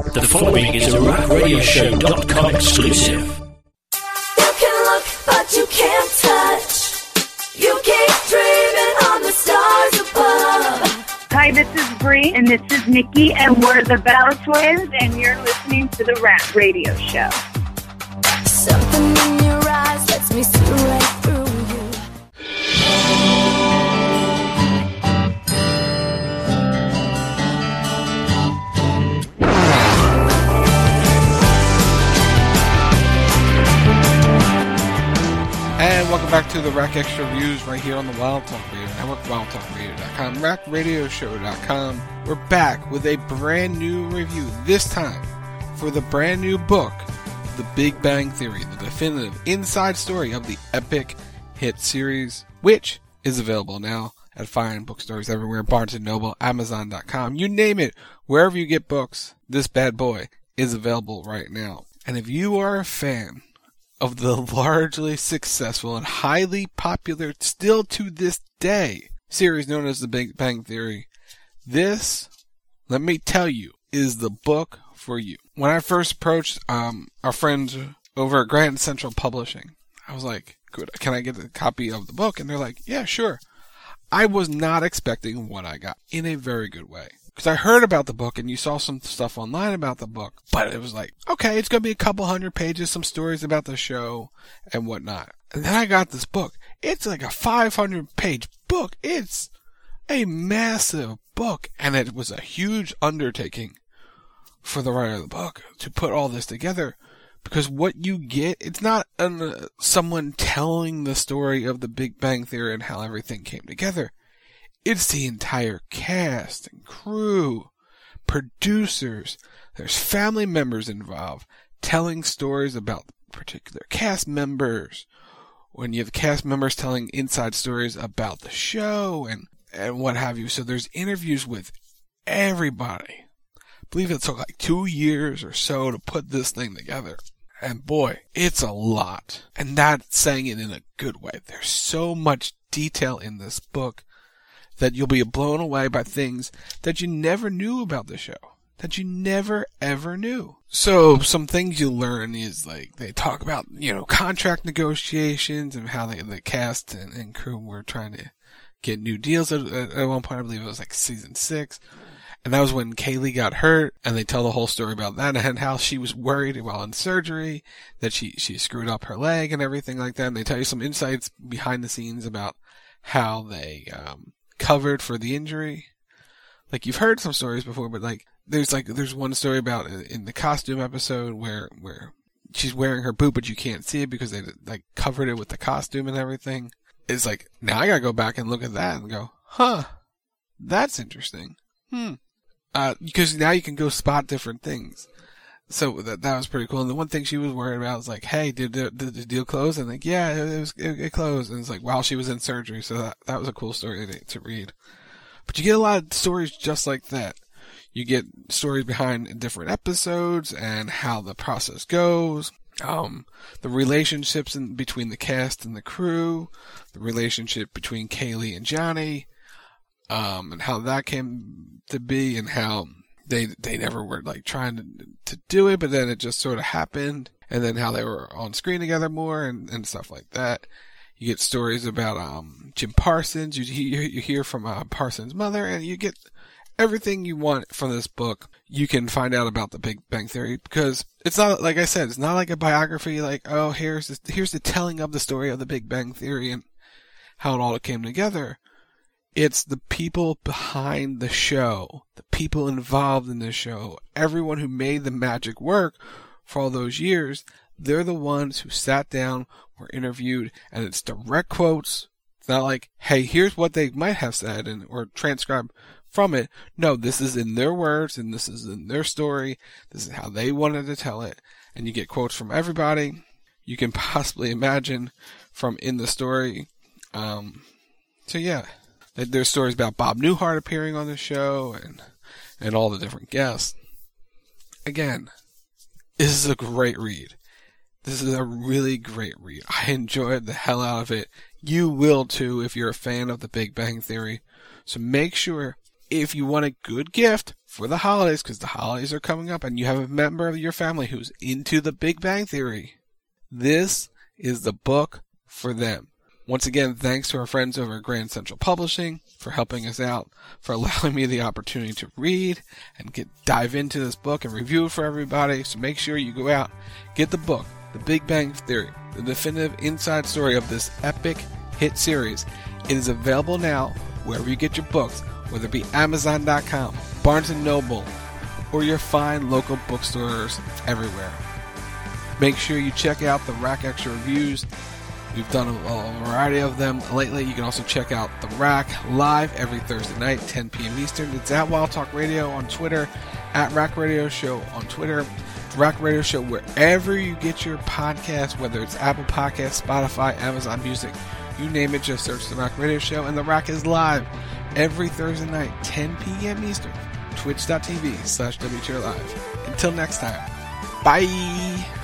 The following is a rackradioshow.com exclusive. You can look, but you can't touch. You keep dreaming on the stars above. Hi, this is Brie, and this is Nikki, and we're the Bella Twins, and you're listening to the Rack Radio Show. Something in your eyes lets me see right to the Rack Extra Reviews right here on the Wild Talk Radio Network, wildtalkradio.com, rackradioshow.com. We're back with a brand new review, this time for the brand new book, The Big Bang Theory, the definitive inside story of the epic hit series, which is available now at fine bookstores everywhere, Barnes & Noble, Amazon.com, you name it, wherever you get books, this bad boy is available right now. And if you are a fan of the largely successful and highly popular, still to this day, series known as The Big Bang Theory. This, let me tell you, is the book for you. When I first approached um, our friends over at Grand Central Publishing, I was like, "Good, can I get a copy of the book?" And they're like, "Yeah, sure." I was not expecting what I got in a very good way. Because I heard about the book and you saw some stuff online about the book, but it was like, okay, it's going to be a couple hundred pages, some stories about the show and whatnot. And then I got this book. It's like a 500 page book. It's a massive book. And it was a huge undertaking for the writer of the book to put all this together. Because what you get, it's not an, uh, someone telling the story of the Big Bang Theory and how everything came together. It's the entire cast and crew, producers. There's family members involved telling stories about particular cast members. When you have cast members telling inside stories about the show and, and what have you. So there's interviews with everybody. I believe it took like two years or so to put this thing together. And boy, it's a lot. And that's saying it in a good way. There's so much detail in this book that you'll be blown away by things that you never knew about the show. That you never ever knew. So some things you learn is like they talk about, you know, contract negotiations and how they, the cast and, and crew were trying to get new deals at, at one point. I believe it was like season six. And that was when Kaley got hurt and they tell the whole story about that and how she was worried while in surgery that she, she screwed up her leg and everything like that. And they tell you some insights behind the scenes about how they, um, covered for the injury. Like you've heard some stories before, but like there's like there's one story about in the costume episode where where she's wearing her boot, but you can't see it because they like covered it with the costume and everything. It's like now I gotta go back and look at that and go, huh, that's interesting. Hmm. Uh, because now you can go spot different things. So that that was pretty cool. And the one thing she was worried about was like, hey, did the, did the deal close? And like, yeah, it, was it, it closed. And it's like while she was in surgery. So that that was a cool story to, to read. But you get a lot of stories just like that. You get stories behind different episodes and how the process goes. Um, the relationships in between the cast and the crew, the relationship between Kaley and Johnny, um, and how that came to be and how they they never were like trying to to do it, but then it just sort of happened, and then how they were on screen together more and and stuff like that. You get stories about um Jim Parsons. You you, you hear from uh, Parsons' mother, and you get everything you want from this book. You can find out about the Big Bang Theory because it's not like I said. It's not like a biography. Like oh here's the, here's the telling of the story of the Big Bang Theory and how it all came together. It's the people behind the show, the people involved in the show, everyone who made the magic work for all those years. They're the ones who sat down, were interviewed, and it's direct quotes. It's not like, hey, here's what they might have said and or transcribed from it. No, this is in their words and this is in their story. This is how they wanted to tell it. And you get quotes from everybody you can possibly imagine from in the story. Um, so yeah, there's stories about Bob Newhart appearing on the show and and all the different guests. Again, this is a great read. This is a really great read. I enjoyed the hell out of it. You will too if you're a fan of the Big Bang Theory. So make sure if you want a good gift for the holidays, because the holidays are coming up and you have a member of your family who's into the Big Bang Theory, this is the book for them. Once again, thanks to our friends over at Grand Central Publishing for helping us out, for allowing me the opportunity to read and get dive into this book and review it for everybody. So make sure you go out, get the book, The Big Bang Theory, the definitive inside story of this epic hit series. It is available now wherever you get your books, whether it be Amazon.com, Barnes & Noble, or your fine local bookstores everywhere. Make sure you check out the Rack Extra reviews. We've done a, a variety of them lately. You can also check out the Rack live every Thursday night, 10 p.m. Eastern. It's at Wild Talk Radio on Twitter, at Rack Radio Show on Twitter, Rack Radio Show wherever you get your podcast, whether it's Apple Podcasts, Spotify, Amazon Music, you name it. Just search the Rack Radio Show, and the Rack is live every Thursday night, 10 p.m. Eastern. Twitch.tv slash WTR Live. Until next time, bye.